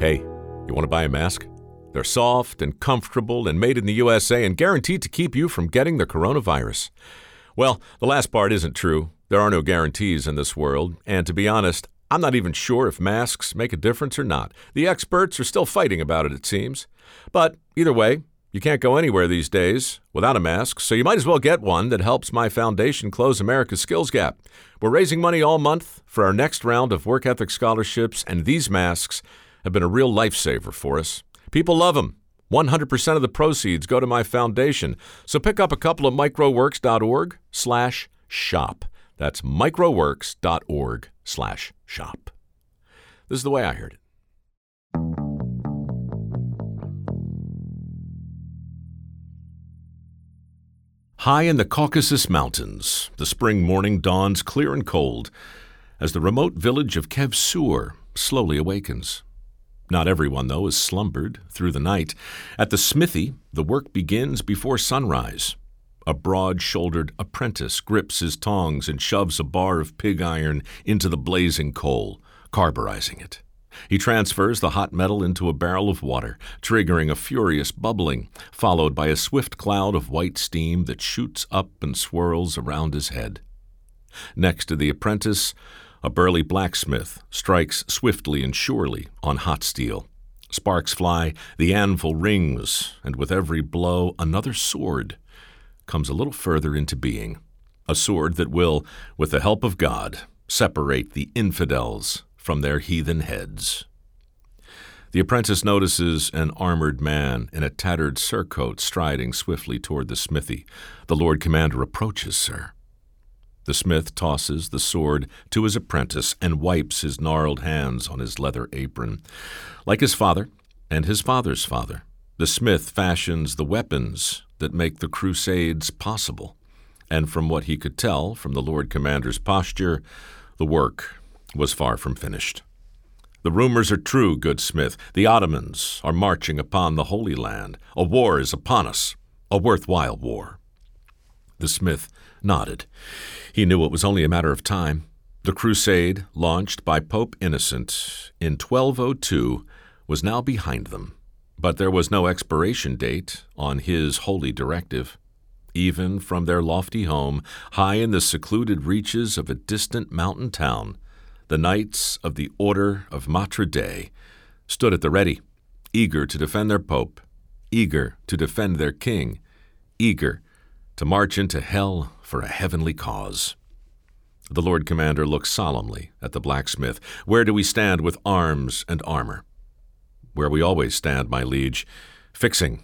Hey, you want to buy a mask? They're soft and comfortable and made in the USA and guaranteed to keep you from getting the coronavirus. Well, the last part isn't true. There are no guarantees in this world, and to be honest, I'm not even sure if masks make a difference or not. The experts are still fighting about it, it seems. But either way, you can't go anywhere these days without a mask, so you might as well get one that helps my foundation close America's skills gap. We're raising money all month for our next round of work ethic scholarships, and these masks have been a real lifesaver for us. People love them. 100% of the proceeds go to my foundation. So pick up a couple of mikeroweworks.org slash shop. That's mikeroweworks.org slash shop. This is the way I heard it. High in the Caucasus Mountains, the spring morning dawns clear and cold as the remote village of Khevsur slowly awakens. Not everyone, though, has slumbered through the night. At the smithy, the work begins before sunrise. A broad shouldered apprentice grips his tongs and shoves a bar of pig iron into the blazing coal, carburizing it. He transfers the hot metal into a barrel of water, triggering a furious bubbling, followed by a swift cloud of white steam that shoots up and swirls around his head. Next to the apprentice, a burly blacksmith strikes swiftly and surely on hot steel. Sparks fly, the anvil rings, and with every blow, another sword comes a little further into being. A sword that will, with the help of God, separate the infidels from their heathen heads. The apprentice notices an armored man in a tattered surcoat striding swiftly toward the smithy. The Lord Commander approaches, sir. The smith tosses the sword to his apprentice and wipes his gnarled hands on his leather apron. Like his father and his father's father, the smith fashions the weapons that make the Crusades possible. And from what he could tell from the Lord Commander's posture, the work was far from finished. The rumors are true, good Smith. The Ottomans are marching upon the Holy Land. A war is upon us, a worthwhile war. The smith nodded. He knew it was only a matter of time. The crusade, launched by Pope Innocent in 1202, was now behind them. But there was no expiration date on his holy directive. Even from their lofty home, high in the secluded reaches of a distant mountain town, the Knights of the Order of Mater Dei stood at the ready, eager to defend their Pope, eager to defend their King, eager to march into hell for a heavenly cause. The Lord Commander looked solemnly at the blacksmith. Where do we stand with arms and armor? Where we always stand, my liege, fixing.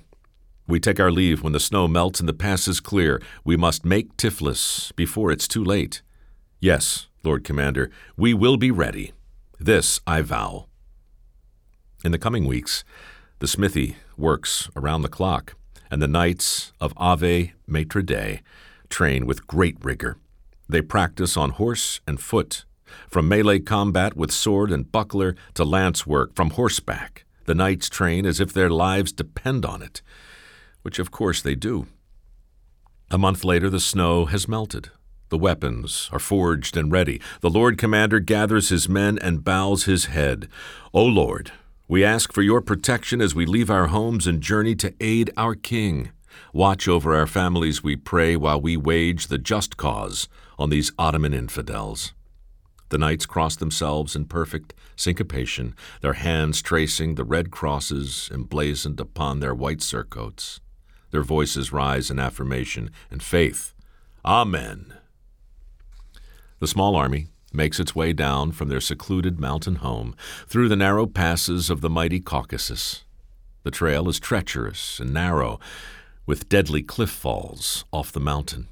We take our leave when the snow melts and the pass is clear. We must make Tiflis before it's too late. Yes, Lord Commander, we will be ready. This I vow. In the coming weeks, the smithy works around the clock and the knights of Ave Mater Dei train with great rigor. They practice on horse and foot, from melee combat with sword and buckler to lance work from horseback. The knights train as if their lives depend on it, which of course they do. A month later, the snow has melted. The weapons are forged and ready. The Lord Commander gathers his men and bows his head. O Lord, we ask for your protection as we leave our homes and journey to aid our King. Watch over our families, we pray, while we wage the just cause on these Ottoman infidels. The knights cross themselves in perfect syncopation, their hands tracing the red crosses emblazoned upon their white surcoats. Their voices rise in affirmation and faith. Amen. The small army, makes its way down from their secluded mountain home through the narrow passes of the mighty Caucasus. The trail is treacherous and narrow, with deadly cliff falls off the mountain.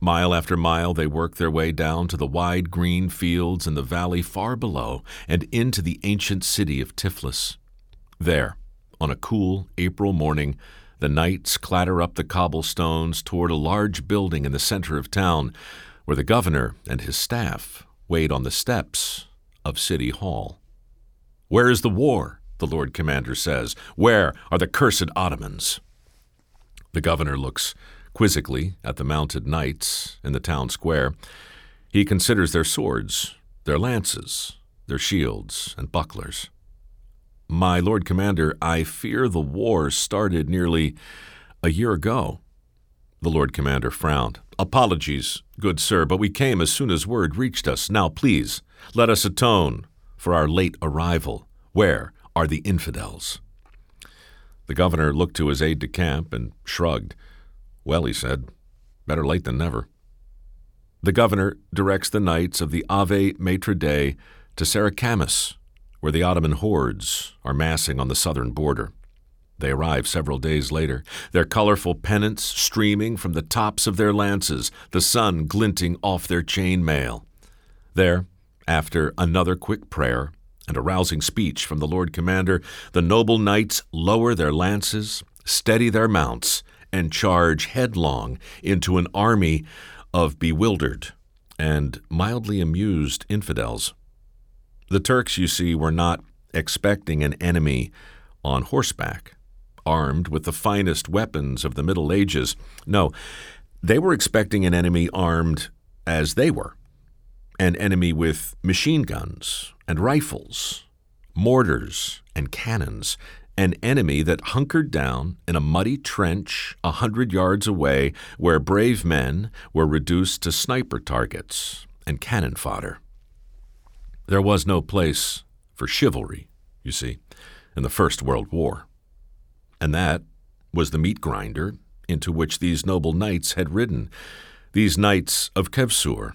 Mile after mile, they work their way down to the wide green fields in the valley far below and into the ancient city of Tiflis. There, on a cool April morning, the knights clatter up the cobblestones toward a large building in the center of town, where the governor and his staff wait on the steps of City Hall. Where is the war? the Lord Commander says. Where are the cursed Ottomans? The governor looks quizzically at the mounted knights in the town square. He considers their swords, their lances, their shields, and bucklers. My Lord Commander, I fear the war started nearly a year ago. The Lord Commander frowned. Apologies, good sir, but we came as soon as word reached us. Now, please, let us atone for our late arrival. Where are the infidels? The governor looked to his aide de camp and shrugged. Well, he said, better late than never. The governor directs the knights of the Ave Mater Dei to Sarikamish, where the Ottoman hordes are massing on the southern border. They arrive several days later, their colorful pennants streaming from the tops of their lances, the sun glinting off their chain mail. There, after another quick prayer and a rousing speech from the Lord Commander, the noble knights lower their lances, steady their mounts, and charge headlong into an army of bewildered and mildly amused infidels. The Turks, you see, were not expecting an enemy on horseback, armed with the finest weapons of the Middle Ages. No, they were expecting an enemy armed as they were an enemy with machine guns and rifles, mortars and cannons, an enemy that hunkered down in a muddy trench a hundred yards away where brave men were reduced to sniper targets and cannon fodder. There was no place for chivalry, you see, in the First World War. And that was the meat grinder into which these noble knights had ridden, these knights of Khevsur,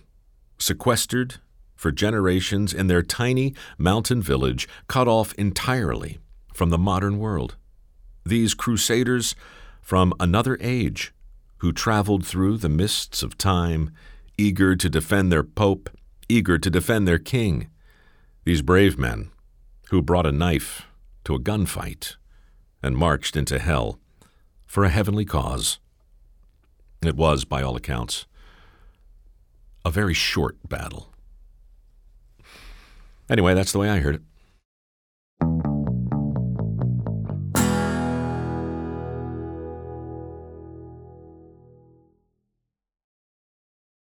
sequestered for generations in their tiny mountain village, cut off entirely from the modern world. These crusaders from another age who traveled through the mists of time, eager to defend their pope, eager to defend their king. These brave men who brought a knife to a gunfight and marched into hell for a heavenly cause. It was, by all accounts, a very short battle. Anyway, that's the way I heard it.